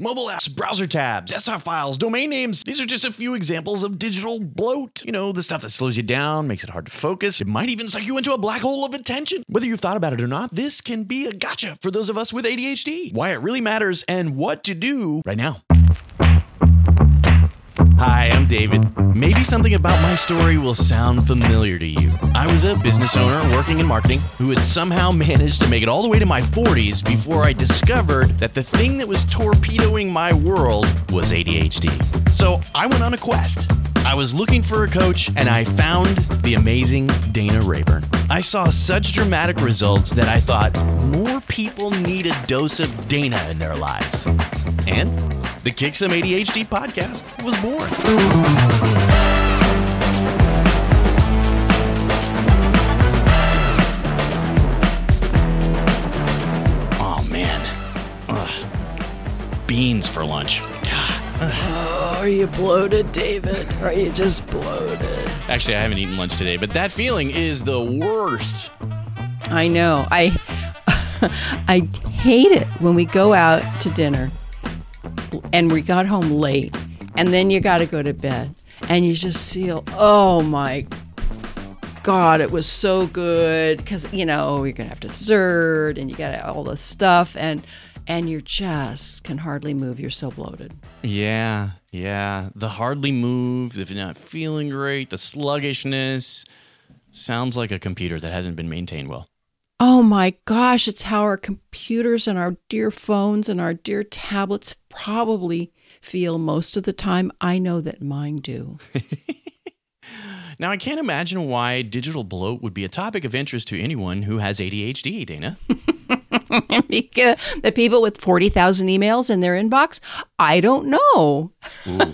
Mobile apps, browser tabs, desktop files, domain names. These are just a few examples of digital bloat. You know, the stuff that slows you down, makes it hard to focus. It might even suck you into a black hole of attention. Whether you've thought about it or not, this can be a gotcha for those of us with ADHD. Why it really matters and what to do right now. Hi, I'm David. Maybe something about my story will sound familiar to you. I was a business owner working in marketing who had somehow managed to make it all the way to my 40s before I discovered that the thing that was torpedoing my world was ADHD. So I went on a quest. I was looking for a coach and I found the amazing Dana Rayburn. I saw such dramatic results that I thought more people need a dose of Dana in their lives. And the Kick Some ADHD podcast was born. Oh man. Ugh. Beans for lunch. God. Oh, are you bloated, David? Are you just bloated? Actually, I haven't eaten lunch today, but that feeling is the worst. I know. I I hate it when we go out to dinner and we got home late and then you got to go to bed and you just feel, "Oh my God, it was so good because you know you're gonna have dessert and you got all this stuff and and you just can hardly move. You're so bloated. Yeah, yeah. The hardly move, if you're not feeling great, the sluggishness sounds like a computer that hasn't been maintained well. Oh my gosh, it's how our computers and our dear phones and our dear tablets probably feel most of the time. I know that mine do. Now, I can't imagine why digital bloat would be a topic of interest to anyone who has ADHD, Dana. because the people with 40,000 emails in their inbox, I don't know.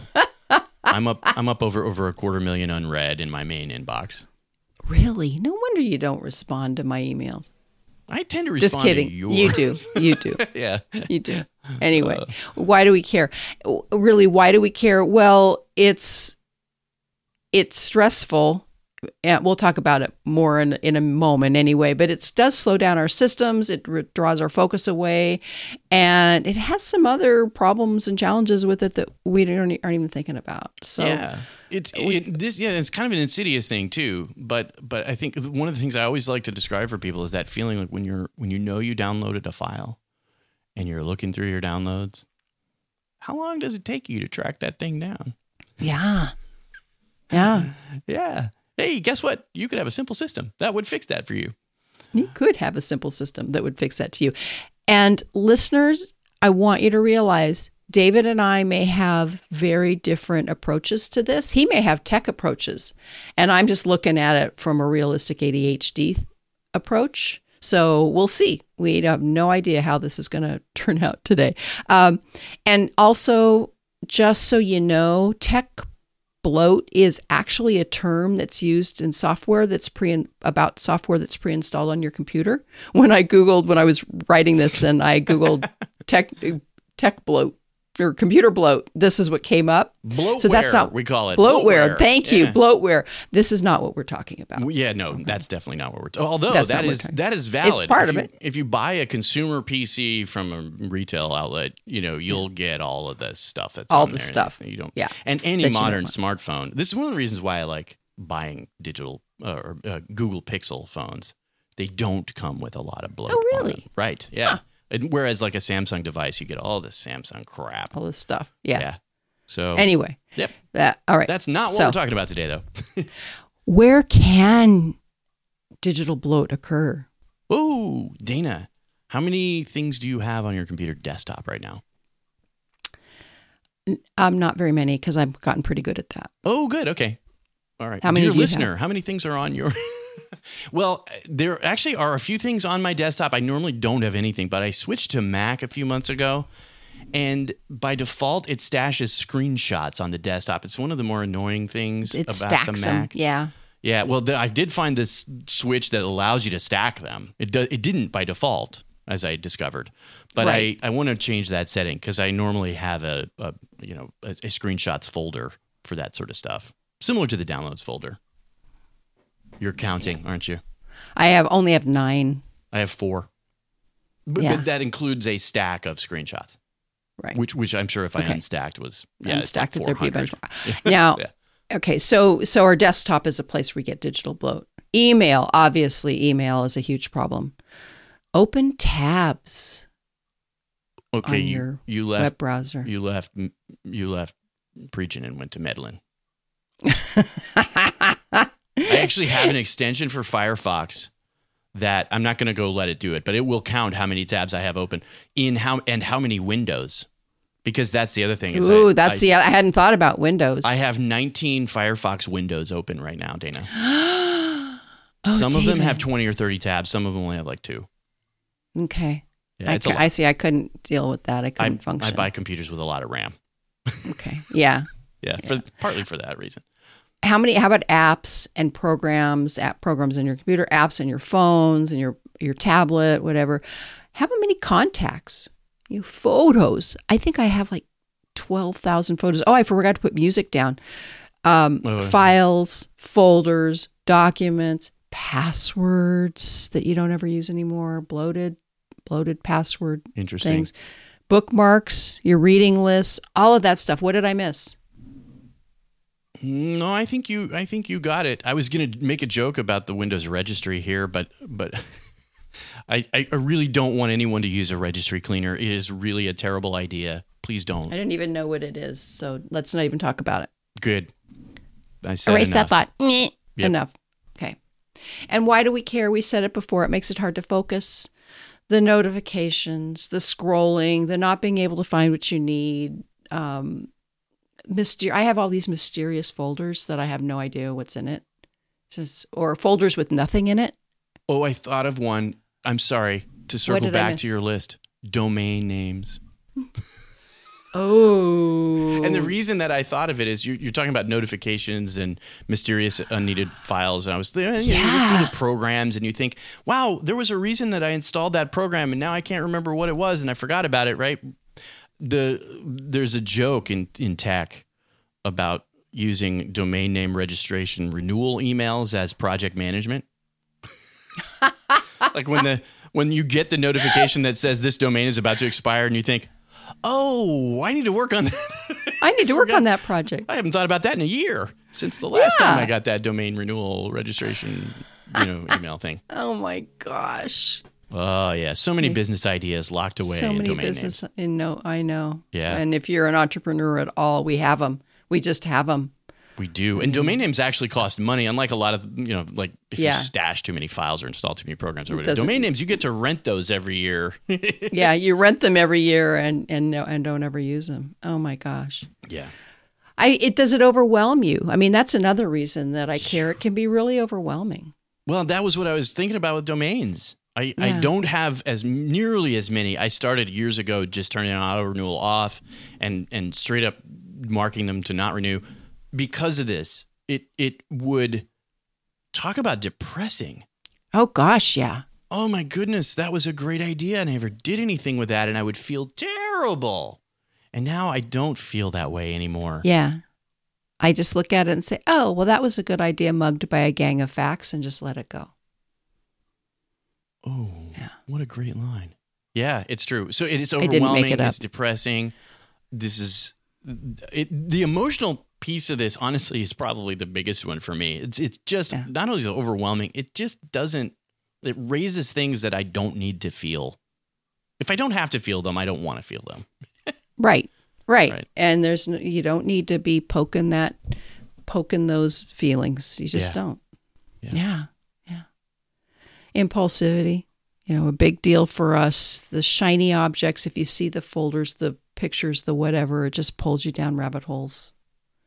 I'm up I'm up over over a quarter million unread in my main inbox. Really? No wonder you don't respond to my emails. I tend to respond Just kidding. to yours. You do. You do. yeah. You do. Anyway, uh. why do we care? Really, why do we care? Well, it's it's stressful. And we'll talk about it more in, in a moment anyway, but it does slow down our systems. It re- draws our focus away. And it has some other problems and challenges with it that we don't, aren't even thinking about. So, yeah, it's it, this. Yeah, it's kind of an insidious thing too. But but I think one of the things I always like to describe for people is that feeling like when you're when you know you downloaded a file, and you're looking through your downloads. How long does it take you to track that thing down? yeah. Yeah. Yeah. Hey, guess what? You could have a simple system that would fix that for you. You could have a simple system that would fix that to you. And listeners, I want you to realize David and I may have very different approaches to this. He may have tech approaches, and I'm just looking at it from a realistic ADHD approach. So we'll see. We have no idea how this is going to turn out today. Um, and also, just so you know, tech bloat is actually a term that's used in software that's pre about software that's pre-installed on your computer. When I googled when I was writing this and I googled tech tech bloat or computer bloat, this is what came up. Bloatware, so that's not we call it bloatware. Thank you, Yeah. bloatware. This is not what we're talking about. Yeah, no, that's definitely not what we're. talking. Although That's that is that is valid. part if of you, it. If you buy a consumer PC from a retail outlet, you know you'll get all of the stuff that's All on the there. stuff. You don't. Yeah, And any modern smartphone. This is one of the reasons why I like buying digital uh, or uh, Google Pixel phones. They don't come with a lot of bloat. Oh, really? Right. Yeah. And whereas like a Samsung device, you get all this Samsung crap. All this stuff. Yeah. Yeah. So Anyway, Yep. that all right. that's not what So- we're talking about today, though. Where can digital bloat occur? Oh, Dana, how many things do you have on your computer desktop right now? Um, not very many because I've gotten pretty good at that. Oh, good. Okay. All right. How many Dear listener, how many things are on your? Well, there actually are a few things on my desktop. I normally don't have anything, but I switched to Mac a few months ago. And by default, it stashes screenshots on the desktop. It's one of the more annoying things It about stacks the them. Mac. Yeah. Yeah, well, the, I did find this switch that allows you to stack them. It do, it didn't by default, as I discovered, but Right. I, I want to change that setting because I normally have a, a you know a, a screenshots folder for that sort of stuff, similar to the downloads folder. You're counting, aren't you? I have only have nine. I have four, but, Yeah. but that includes a stack of screenshots. right. which which I'm sure if I Okay. unstacked was yeah, it's like Unstacked there'd be a 400. benchmark. Now, Yeah. okay, so so our desktop is a place where we get digital bloat. Email, obviously, email is a huge problem. Open tabs Okay, on you your you left web browser. you left you left preaching and went to meddling. I actually have an extension for Firefox that I'm not going to go let it do it, but it will count how many tabs I have open in how and how many windows. Because that's the other thing. Is Ooh, I, that's I, the I hadn't thought about Windows. I have 19 Firefox windows open right now, Dana. Oh, some of them have 20 or 30 tabs. Some of them only have like two. Okay. Yeah, I, ca- I see. I couldn't deal with that. I couldn't I function. I buy computers with a lot of RAM. okay. Yeah. Yeah, for partly for that reason. How many? How about apps and programs? App programs in your computer, apps in your phones, and your your tablet, whatever. How many contacts? You photos. I think I have like twelve thousand photos. Oh, I forgot to put music down. Um, wait. files, folders, documents, passwords that you don't ever use anymore. Bloated, bloated password Interesting. things, bookmarks, your reading lists, all of that stuff. What did I miss? No, I think you. I think you got it. I was gonna make a joke about the Windows registry here, but but I I really don't want anyone to use a registry cleaner. It is really a terrible idea. Please don't. I didn't even know what it is, so let's not even talk about it. Good. I said Erase that enough. thought. Yep. Enough. Okay. And why do we care? We said it before. It makes it hard to focus. The notifications, the scrolling, the not being able to find what you need. Um, myster- I have all these mysterious folders that I have no idea what's in it. Just or folders with nothing in it. Oh, I thought of one. I'm sorry to circle back to your list. Domain names. Oh. And the reason that I thought of it is you're, you're talking about notifications and mysterious unneeded files. And I was thinking, you, know, you look through Yeah. the programs and you think, wow, there was a reason that I installed that program and now I can't remember what it was and I forgot about it, right? The There's a joke in, in tech about using domain name registration renewal emails as project management. like when the when you get the notification that says this domain is about to expire and you think, oh, I need to work on that. I need to work on that project. I haven't thought about that in a year since the last Yeah. time I got that domain renewal registration, you know, email thing. Oh my gosh. Oh yeah, so many business ideas locked away so in many domain business names. in no i know Yeah. and if you're an entrepreneur at all we have them we just have them We do, and mm-hmm. domain names actually cost money. Unlike a lot of you know, like if Yeah. you stash too many files or install too many programs or whatever. Domain names, you get to rent those every year. yeah you rent them every year and and no and don't ever use them oh my gosh yeah. i it does it overwhelm you i mean that's another reason that i care it can be really overwhelming Well, that was what I was thinking about with domains. I, I don't have as nearly as many. I started years ago just turning auto renewal off and and straight up marking them to not renew because of this. It it would talk about depressing. oh gosh yeah Oh my goodness, that was a great idea. and I never did anything with that, and I would feel terrible. And now I don't feel that way anymore. yeah i just look at it and say oh well that was a good idea mugged by a gang of facts and just let it go Oh, Yeah. what a great line. Yeah, it's true. So it is didn't make overwhelming. it up. It's depressing. This is it, the emotional piece of this. Honestly, is probably the biggest one for me. It's it's just Yeah. not only is it overwhelming. It just doesn't. It raises things that I don't need to feel. If I don't have to feel them, I don't want to feel them. Right, right. Right. And there's no, you don't need to be poking that, poking those feelings. You just Yeah. don't. Yeah. Yeah. Impulsivity, you know, a big deal for us. The shiny objects. If you see the folders, the pictures, the whatever, it just pulls you down rabbit holes.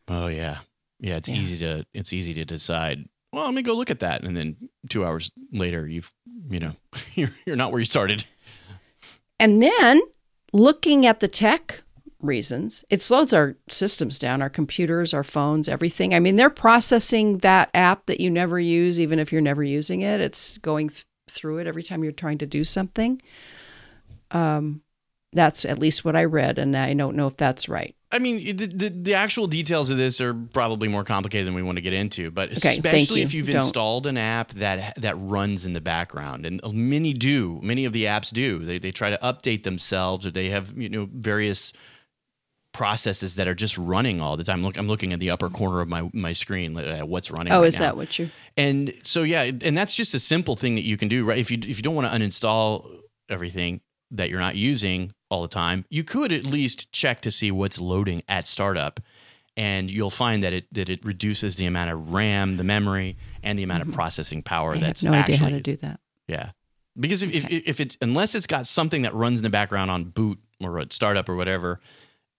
Oh yeah, yeah. It's Yeah. easy to it's easy to decide. Well, let me go look at that, and then two hours later, you've you know you're you're not where you started. And then looking at the tech reasons, it slows our systems down, our computers, our phones, everything. I mean, they're processing that app that you never use, even if you're never using it. It's going th- through it every time you're trying to do something. Um, that's at least what I read, and I don't know if that's right. I mean, the, the, the actual details of this are probably more complicated than we want to get into, but Okay, especially you. if you've Don't. installed an app that that runs in the background, and many do, many of the apps do. They they try to update themselves, or they have you know various processes that are just running all the time. Look, I'm looking at the upper corner of my my screen. uh, What's running? Oh, right is now. that what you? And so yeah, and that's just a simple thing that you can do, right? If you if you don't want to uninstall everything that you're not using all the time, you could at least check to see what's loading at startup. And you'll find that it that it reduces the amount of RAM, the memory, and the amount of processing power Mm-hmm. I that's have no actually idea how to do that. yeah. Because if, if if it's unless it's got something that runs in the background on boot or at startup or whatever,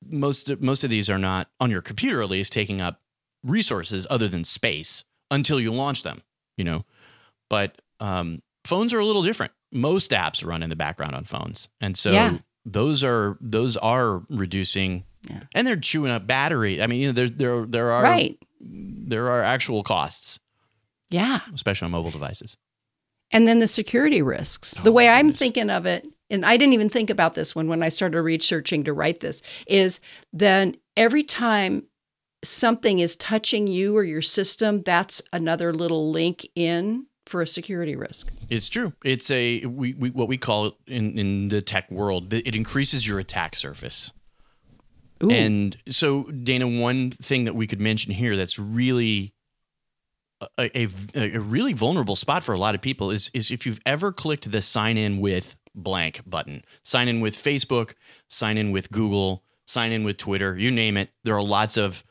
most most of these are not on your computer at least taking up resources other than space until you launch them. You know, but um, phones are a little different. Most apps run in the background on phones, and so Yeah. those are those are reducing, Yeah. and they're chewing up battery. I mean, you know, there there there are Right. there are actual costs, Yeah. especially on mobile devices. And then the security risks. The Oh, way I'm goodness. thinking of it, and I didn't even think about this one when I started researching to write this, is then every time something is touching you or your system, that's another little link in for a security risk. It's true. It's a we, we what we call it in in the tech world. It increases your attack surface. Ooh. And so, Dana, one thing that we could mention here that's really a, a, a really vulnerable spot for a lot of people is is if you've ever clicked the sign in with blank button, sign in with Facebook, sign in with Google, sign in with Twitter, you name it. There are lots of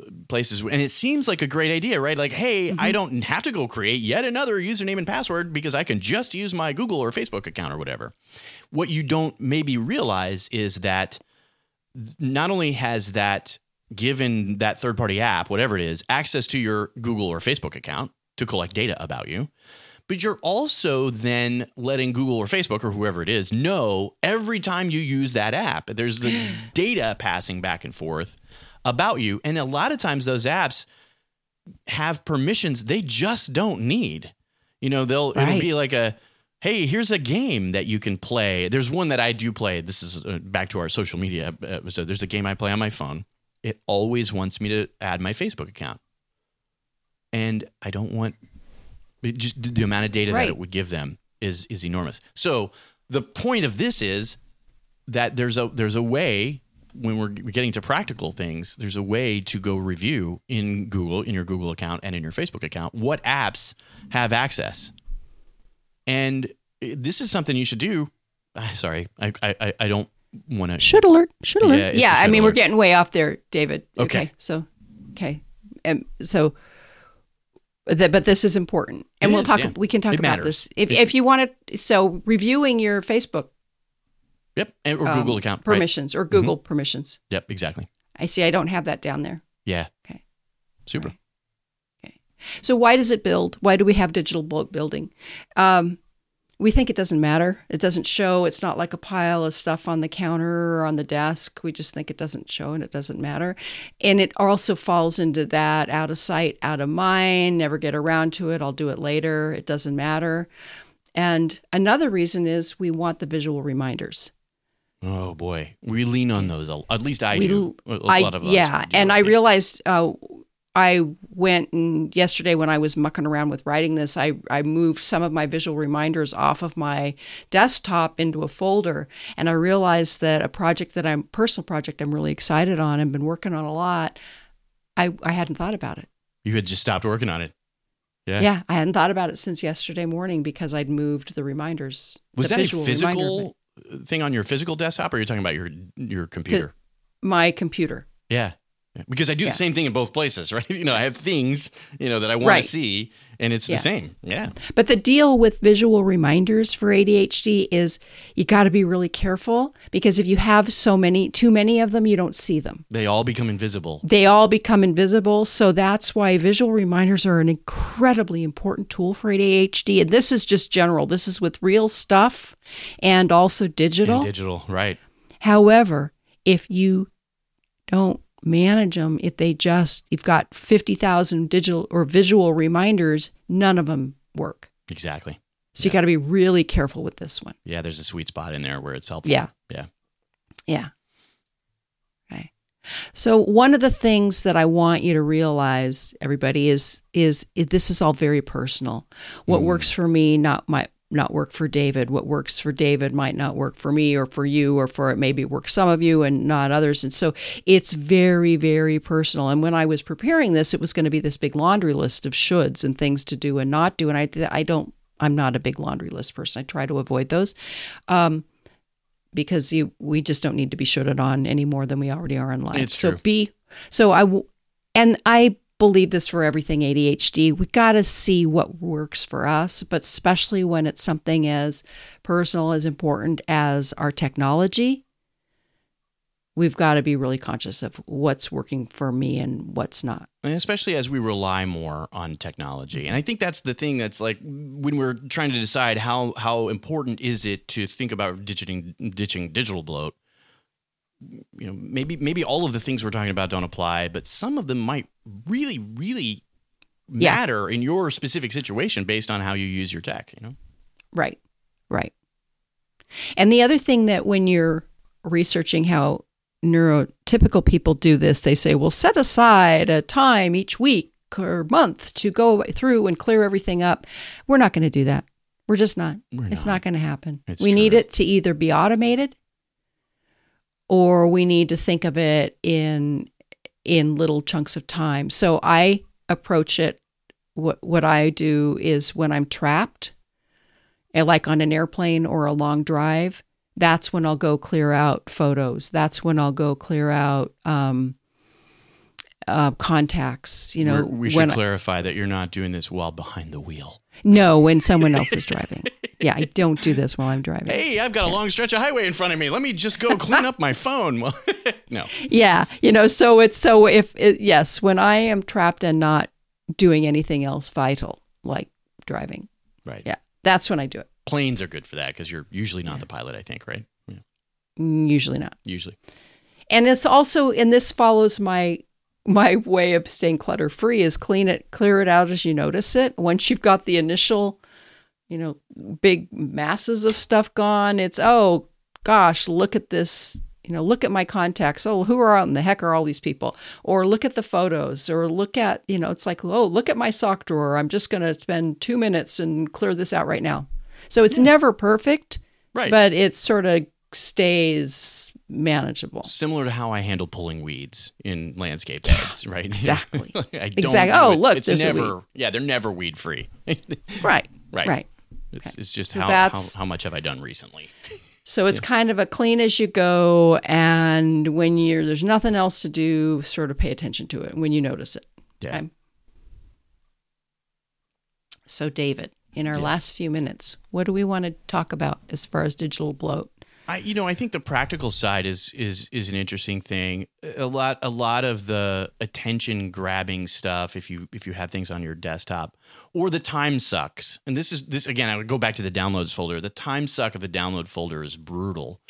uh, places and it seems like a great idea right? Like hey i mm-hmm. don't have to go create yet another username and password because i can just use my google or facebook account or whatever. What you don't maybe realize is that not only has that given that third party app whatever it is access to your google or facebook account to collect data about you but you're also then letting Google or Facebook or whoever it is know every time you use that app. There's the data passing back and forth about you. And a lot of times those apps have permissions they just don't need. You know, they'll it'll be like a hey, here's a game that you can play. There's one that I do play. This is uh, back to our social media episode. There's a game I play on my phone. It always wants me to add my Facebook account. And I don't want it just the amount of data Right. that it would give them is is enormous. So the point of this is that there's a there's a way when we're getting to practical things, there's a way to go review in Google, in your Google account and in your Facebook account, what apps have access. And this is something you should do. Sorry, I I, I don't want to. Should alert. Should alert. Yeah, Yeah, it's a I should mean, we're getting way off there, David. Okay. So, okay. And so, th- but this is important. And It we'll is, talk, yeah. we can talk It about matters. this. If, if you want to, so reviewing your Facebook Yep, and- or um, Google account. right? permissions or Google permissions. Yep, exactly. I see. I don't have that down there. Yeah. Okay. Super. Okay. So why does it build? Why do we have digital bulk building? Um, we think it doesn't matter. It doesn't show. It's not like a pile of stuff on the counter or on the desk. We just think it doesn't show and it doesn't matter. And it also falls into that out of sight, out of mind, never get around to it. I'll do it later. It doesn't matter. And another reason is we want the visual reminders. Oh boy, we lean on those. At least I We do. l- A a I, lot of us yeah, do, and I think. realized uh, I went and yesterday when I was mucking around with writing this, I I moved some of my visual reminders off of my desktop into a folder, and I realized that a project that I'm personal project I'm really excited on and been working on a lot. I I hadn't thought about it. you had just stopped working on it. Yeah. Yeah, I hadn't thought about it since yesterday morning because I'd moved the reminders. Was the that a physical thing on your physical desktop, or are you're talking about your your computer? my computer. Yeah. Because I do Yeah. the same thing in both places, right? You know, I have things, you know, that I want Right. to see, and it's Yeah. the same. Yeah. But the deal with visual reminders for ADHD is you got to be really careful because if you have so many, too many of them, you don't see them. They all become invisible. They all become invisible. So that's why visual reminders are an incredibly important tool for ADHD. And this is just general, this is with real stuff and also digital. And digital, right. However, if you don't manage them, if they just, you've got 50,000 digital or visual reminders, none of them work. Exactly. So you got to be really careful with this one. Yeah, there's a sweet spot in there where it's helpful. Yeah. Yeah. Yeah. Okay. So one of the things that I want you to realize, everybody, is is, is this is all very personal. What mm. works for me not might not work for David. What works for David might not work for me or for you or for it maybe work some of you and not others. And so it's very very personal. And when I was preparing this, it was going to be this big laundry list of shoulds and things to do and not do. And I I don't I'm not a big laundry list person. I try to avoid those. Um, because you we just don't need to be shoulded on any more than we already are in life. It's so true. be so I w- and I believe this for everything ADHD. We got to see what works for us, but especially when it's something as personal as important as our technology. We've got to be really conscious of what's working for me and what's not. And especially as we rely more on technology. And I think that's the thing that's like when we're trying to decide how how important is it to think about ditching ditching digital bloat. You know, maybe maybe all of the things we're talking about don't apply, but some of them might really really Yeah. matter in your specific situation based on how you use your tech, you know. Right. Right. And the other thing that when you're researching how neurotypical people do this, they say, well, set aside a time each week or month to go through and clear everything up. We're not going to do that. We're just not. We're it's not. not going to happen. It's we need it to either be automated or we need to think of it in in little chunks of time. So I approach it what what I do is when I'm trapped, eh, like on an airplane or a long drive, that's when I'll go clear out photos. That's when I'll go clear out um, uh, contacts. You know, We're- we should when I- clarify that you're not doing this while behind the wheel. No, when someone else is driving. Yeah, I don't do this while I'm driving. Hey, I've got a long stretch of highway in front of me. Let me just go clean up my phone. Well, no. Yeah, you know, so it's so if it, yes, when I am trapped and not doing anything else vital like driving, Right. yeah, that's when I do it. Planes are good for that because you're usually not the pilot, I think, right? Yeah, Mm, Usually not. usually. and it's also and this follows my my way of staying clutter free is clean it clear it out as you notice it. Once you've got the initial you know big masses of stuff gone it's oh gosh look at this you know look at my contacts. Oh who are out in the heck are all these people? Or look at the photos or look at you know it's like oh look at my sock drawer. I'm just going to spend 2 minutes and clear this out right now. So it's never perfect Right. but it sort of stays manageable Similar to how I handle pulling weeds in landscape beds, right? Exactly. I don't Exactly. Oh, it. look, it's there's a never. Yeah, they're never weed free. Right. Right. Right. It's, it's just So how, how how much have I done recently? So it's kind of a clean as you go, and when you're there's nothing else to do, sort of pay attention to it when you notice it. Yeah. Okay. So David, in our Yes. last few minutes, what do we want to talk about as far as digital bloat? I, you know, I think the practical side is is is an interesting thing. A lot, a lot of the attention grabbing stuff. If you if you have things on your desktop, or the time sucks. And this is this again. I would go back to the downloads folder. The time suck of the download folder is brutal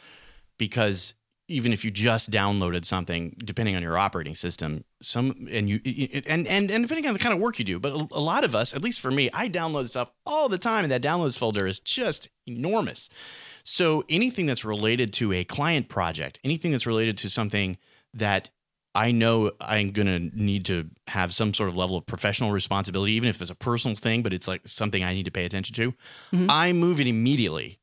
because even if you just downloaded something, depending on your operating system, some and you and and and depending on the kind of work you do, but a a lot of us, at least for me, I download stuff all the time, and that downloads folder is just enormous. So anything that's related to a client project, anything that's related to something that I know I'm going to need to have some sort of level of professional responsibility, even if it's a personal thing, but it's like something I need to pay attention to, Mhm. I move it immediately.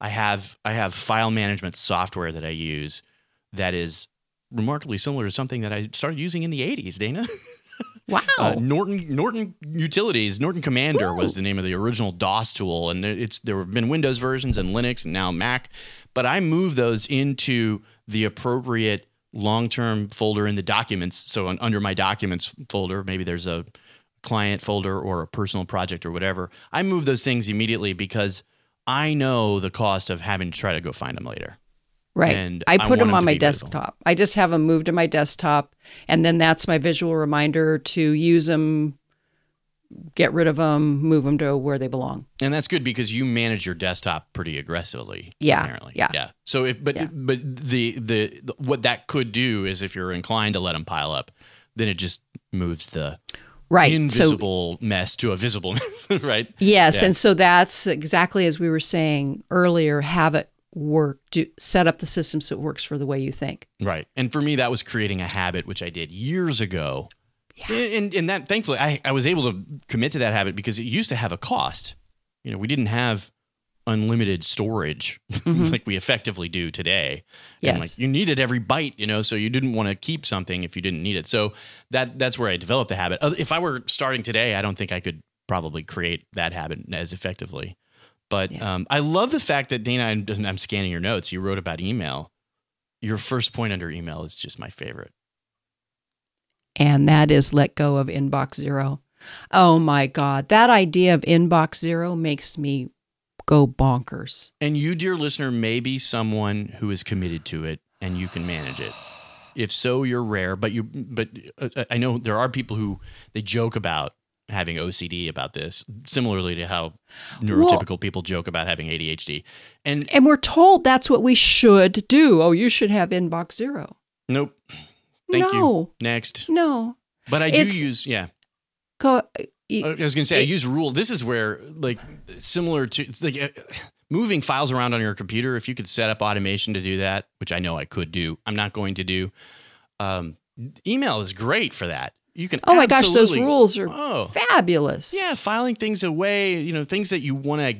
I have I have file management software that I use that is remarkably similar to something that I started using in the 80s, Dana. Wow. Uh, Norton Norton Utilities, Norton Commander was the name of the original DOS tool, and it's there have been Windows versions and Linux and now Mac. But I moved those into the appropriate long-term folder in the documents. So on, under my documents folder, maybe there's a client folder or a personal project or whatever. I move those things immediately because I know the cost of having to try to go find them later. Right. And I I put want them on my visible. desktop. I just have them moved to my desktop, and then that's my visual reminder to use them, get rid of them, move them to where they belong. And that's good because you manage your desktop pretty aggressively. Yeah, apparently. yeah. yeah. So if but Yeah. but the, the the what that could do is if you're inclined to let them pile up, then it just moves the Right. So invisible mess to a visible mess, right? Yes, Yeah. and so that's exactly as we were saying earlier. Have it work do set up the system so it works for the way you think. Right. And for me, that was creating a habit, which I did years ago. Yeah. And, and that, thankfully, I, I was able to commit to that habit because it used to have a cost. You know, we didn't have unlimited storage like we effectively do today. Yes. And like you needed every byte, you know, so you didn't want to keep something if you didn't need it. So that that's where I developed the habit. Uh, If I were starting today, I don't think I could probably create that habit as effectively. But Yeah. um, I love the fact that Dana, I'm, I'm scanning your notes. You wrote about email. Your first point under email is just my favorite. and that is let go of inbox zero. Oh my God. That idea of inbox zero makes me go bonkers. And you, dear listener, may be someone who is committed to it and you can manage it. If so, you're rare. But you, but uh, I know there are people who they joke about having OCD about this, similarly to how neurotypical people joke about having ADHD. And And we're told that's what we should do. Oh, you should have inbox zero. nope. Thank you. no, Next. no. But I do It's- use yeah. Go, you- I was going to say I use rules. This is where like similar to it's like uh, moving files around on your computer. If you could set up automation to do that, which I know I could do, I'm not going to do. Um, email is great for that. You can. oh my gosh, those rules are Oh fabulous. yeah, filing things away. You know things that you want to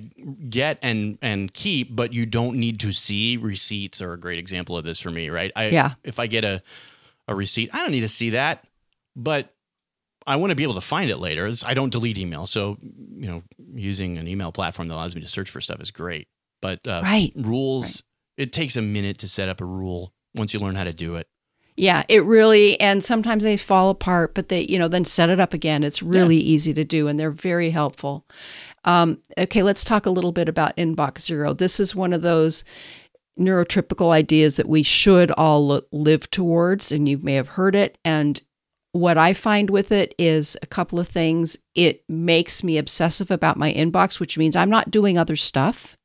get and and keep, but you don't need to see. Receipts are a great example of this for me. Right. I, Yeah. If I get a a receipt, I don't need to see that, but I want to be able to find it later. I don't delete email, so you know, using an email platform that allows me to search for stuff is great. But uh, Right. rules, it takes a minute to set up a rule once you learn how to do it. Yeah, it really, and sometimes they fall apart, but they, you know, then set it up again. It's really easy to do, and they're very helpful. Um, okay, let's talk a little bit about inbox zero. This is one of those neurotypical ideas that we should all lo- live towards, and you may have heard it. And what I find with it is a couple of things. It makes me obsessive about my inbox, which means I'm not doing other stuff.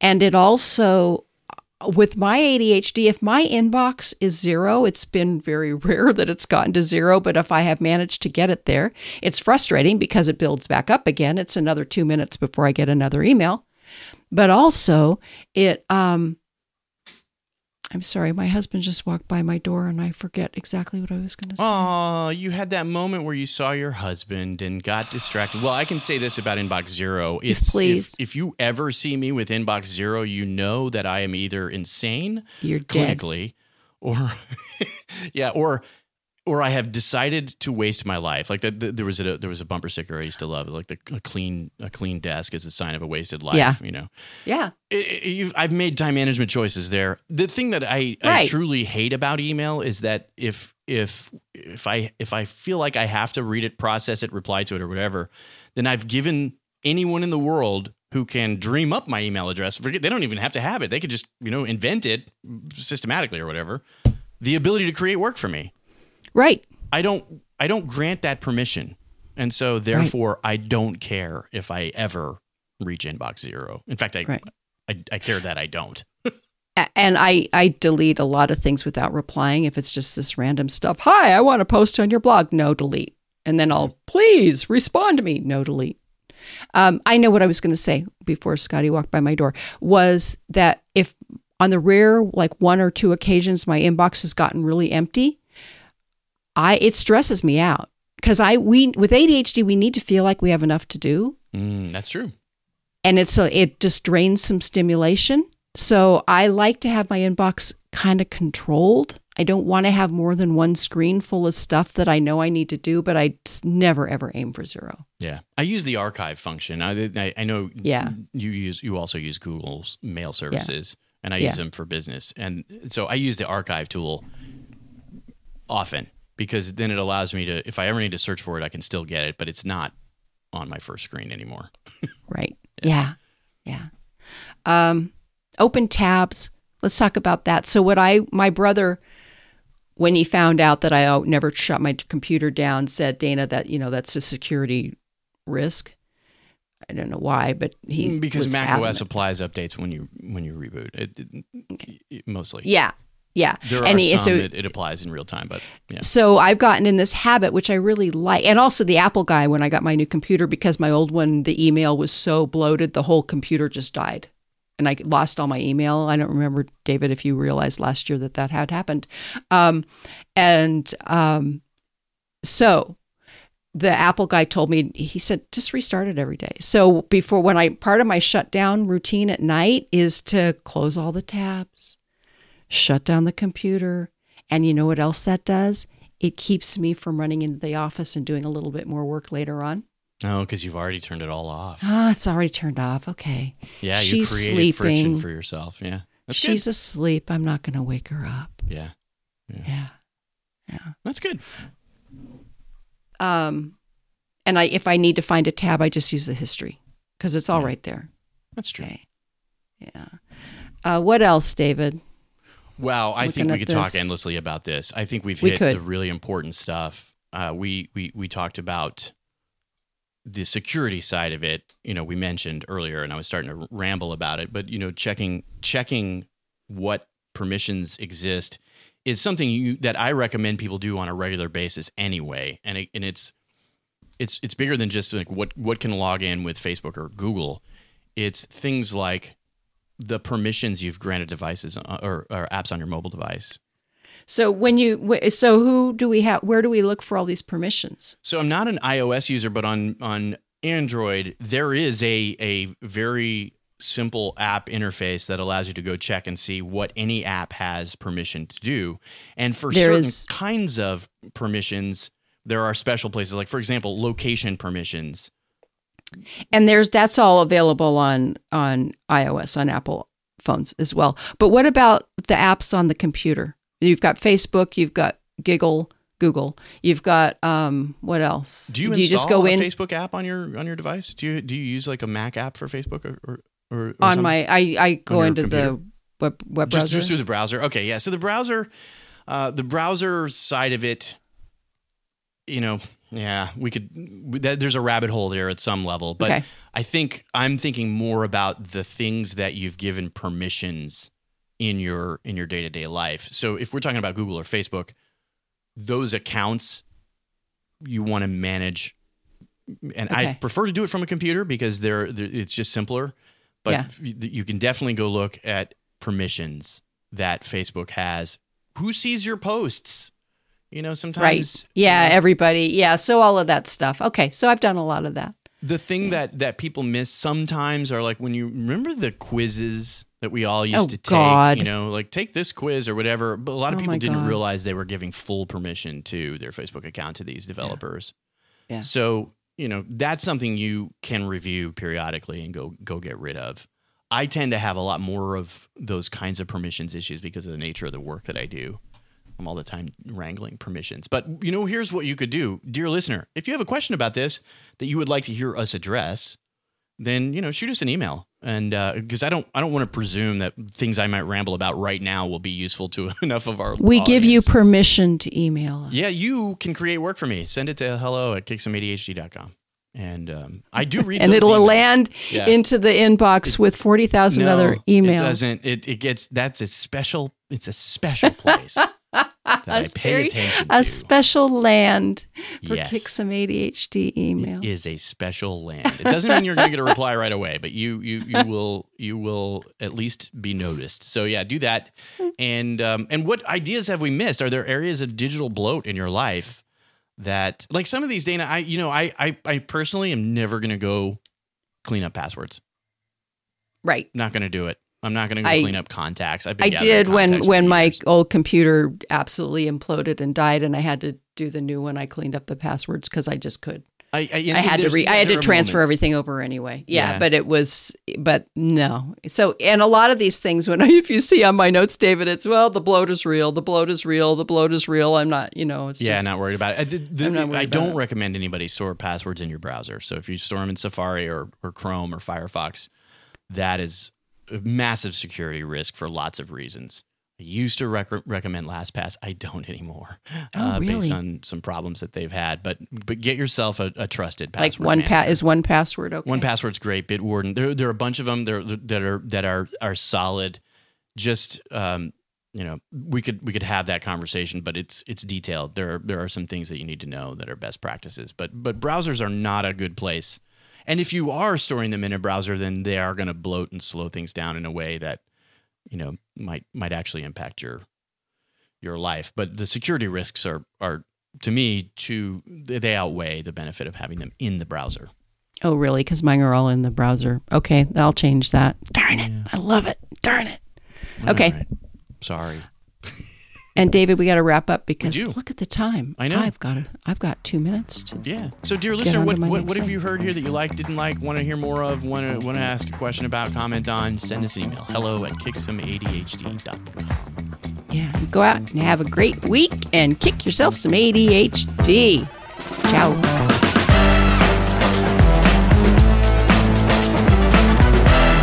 And it also with my ADHD, if my inbox is zero, it's been very rare that it's gotten to zero, but if I have managed to get it there, it's frustrating because it builds back up again. It's another two minutes before I get another email. But also, it, um, I'm sorry, my husband just walked by my door and I forget exactly what I was going to say. Oh, you had that moment where you saw your husband and got distracted. Well, I can say this about Inbox Zero. It's please. If, if you ever see me with Inbox Zero, you know that I am either insane You're dead. or yeah, or or I have decided to waste my life. Like the, the, there was a there was a bumper sticker I used to love, like the a clean a clean desk is a sign of a wasted life. Yeah. you know Yeah. it- I've made time management choices there. The thing that I, I truly hate about email is that if if if I if I feel like I have to read it, process it, reply to it, or whatever, then I've given anyone in the world who can dream up my email address. Forget they don't even have to have it; they could just you know invent it systematically or whatever. The ability to create work for me. Right. I don't I don't grant that permission. And so therefore I don't care if I ever reach inbox zero. In fact, I Right. I, I care that I don't. And I, I delete a lot of things without replying if it's just this random stuff. Hi, I want to post on your blog. No, delete. And then I'll, please respond to me. No, delete. Um, I know what I was going to say before Scotty walked by my door was that if on the rare, like one or two occasions, my inbox has gotten really empty, I it stresses me out because I we with ADHD we need to feel like we have enough to do Mm, that's true. and it's a, it just drains some stimulation. So I like to have my inbox kind of controlled. I don't want to have more than one screen full of stuff that I know I need to do, but I never ever aim for zero. Yeah, I use the archive function. I I, I know. Yeah. you use you also use Google's mail services, and I Yeah. use them for business. And so I use the archive tool often because then it allows me to, if I ever need to search for it, I can still get it, but it's not on my first screen anymore. Right? Yeah, yeah. Um, open tabs. Let's talk about that. So what I my brother. When he found out that I uh, never shut my computer down, said Dana that you know that's a security risk. I don't know why, but he Mm, because Mac adamant. OS applies updates when you when you reboot. It, it- it- mostly. Yeah, yeah. There and are he, some so that it applies in real time, but yeah. so I've gotten in this habit, which I really like, and also the Apple guy when I got my new computer because my old one, the email was so bloated, the whole computer just died. and I lost all my email. I don't remember, David, if you realized last year that that had happened. Um, and um, so the Apple guy told me, he said, just restart it every day. So before, when I, part of my shutdown routine at night is to close all the tabs, shut down the computer. And you know what else that does? It keeps me from running into the office and doing a little bit more work later on. Oh, because you've already turned it all off. Ah, it's already turned off. Okay. Yeah, She's you created friction for yourself. Yeah, that's She's asleep. I'm not going to wake her up. good. Yeah, Yeah. that's good. Um, and I, if I need to find a tab, I just use the history because it's all Yeah. right there. That's true. Okay. Yeah. Uh, what else, David? Wow, I think we could talk endlessly about this. I think we've We hit could. the really important stuff. Uh, we we we talked about the security side of it. You know, we mentioned earlier, and I was starting to ramble about it. But you know, checking checking what permissions exist is something you that I recommend people do on a regular basis anyway. And it, and it's it's it's bigger than just like what what can log in with Facebook or Google. It's things like the permissions you've granted devices uh, or, or apps on your mobile device. So when you so who do we have? Where do we look for all these permissions? So I'm not an iOS user, but on on Android there is a a very simple app interface that allows you to go check and see what any app has permission to do. And for There certain is- kinds of permissions, there are special places like for example, location permissions. And there's that's all available on on iOS on Apple phones as well. But what about the apps on the computer? You've got Facebook, you've got Giggle, Google, you've got um what else? Do you, do you just go a in Facebook app on your on your device? Do you do you use like a Mac app for Facebook or or, or, on something? my I I go into computer? the web web just, browser. just through the browser. Okay, yeah. So the browser, uh, the browser side of it, you know, yeah, we could. That, there's a rabbit hole there at some level, but Okay. I think I'm thinking more about the things that you've given permissions in your in your day to day life. So if we're talking about Google or Facebook, those accounts you want to manage, and I prefer to do it from a computer because they're, they're it's just simpler. But Yeah. you can definitely go look at permissions that Facebook has. Who sees your posts? You know, sometimes right. Yeah, everybody. Yeah, so all of that stuff. Okay, so I've done a lot of that. the thing that that people miss sometimes are like when you remember the quizzes that we all used Oh, to take God. you know like take this quiz or whatever but a lot of Oh, people didn't God. realize they were giving full permission to their facebook account to these developers Yeah. so you know that's something you can review periodically and go go get rid of i tend to have a lot more of those kinds of permissions issues because of the nature of the work that i do I'm all the time wrangling permissions. But you know, here's what you could do, dear listener. If you have a question about this that you would like to hear us address, then you know, shoot us an email. And because I don't, I don't want to presume that things I might ramble about right now will be useful to enough of our. We give you permission to email us. Yeah, you can create work for me. Send it to hello at kicksomeadhd.com. And um, I do read and it'll emails. land Yeah. into the inbox with 40,000 other emails. It doesn't. It, it gets that's a special. It's a special place that I pay very- attention a special land for Yes. kick some ADHD emails. It is a special land. It doesn't mean you're going to get a reply right away, but you you you will you will at least be noticed. So yeah, do that. And um, and what ideas have we missed? Are there areas of digital bloat in your life that like some of these Dana? I you know I I, I personally am never going to go clean up passwords. right. Not going to do it. I'm not going to go I- clean up contacts. I've been I did when when my years. old computer absolutely imploded and died, and I had to do the new one. I cleaned up the passwords because I just could. I, I, I had to re- I had to transfer moments. everything over anyway. Yeah, Yeah. but it was but no. So and a lot of these things when I, if you see on my notes, David, it's well the bloat is real, the bloat is real, the bloat is real. I'm not, you know, it's Yeah, just not worried about it. I, the- the- I'm not worried I don't it. recommend anybody store passwords in your browser. So if you store them in Safari or, or Chrome or Firefox, that is a massive security risk for lots of reasons. I used to rec- recommend LastPass. I don't anymore, Oh, uh, based on some problems that they've had. But but get yourself a, a trusted like password. one pa- is 1Password okay. One password's great. Bitwarden. There, there are a bunch of them there that are that are are solid. Just um, you know, we could we could have that conversation, but it's it's detailed. There are there are some things that you need to know that are best practices. But but browsers are not a good place. And if you are storing them in a browser, then they are going to bloat and slow things down in a way that you know might might actually impact your your life. But the security risks are are to me too they outweigh the benefit of having them in the browser. Oh, really? Because mine are all in the browser. Okay, I'll change that. Darn it. I love it. Darn it. Okay. Right. Sorry. And David, we got to wrap up because look at the time. I know. I've got a, I've got two minutes. To, Yeah. So, dear listener, what, what, what have you heard here that you like, didn't like, want to hear more of, want to want to ask a question about, comment on? Send us an email. Hello at kicksomeadhd.com. yeah, go out and have a great week and kick yourself some ADHD. Ciao.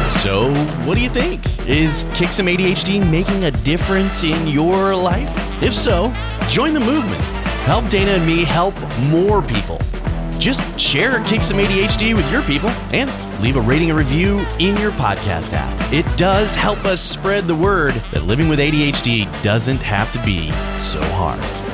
So, what do you think? Is Kick Some ADHD making a difference in your life? If so, join the movement. Help Dana and me help more people. Just share Kick Some ADHD with your people and leave a rating and review in your podcast app. It does help us spread the word that living with ADHD doesn't have to be so hard.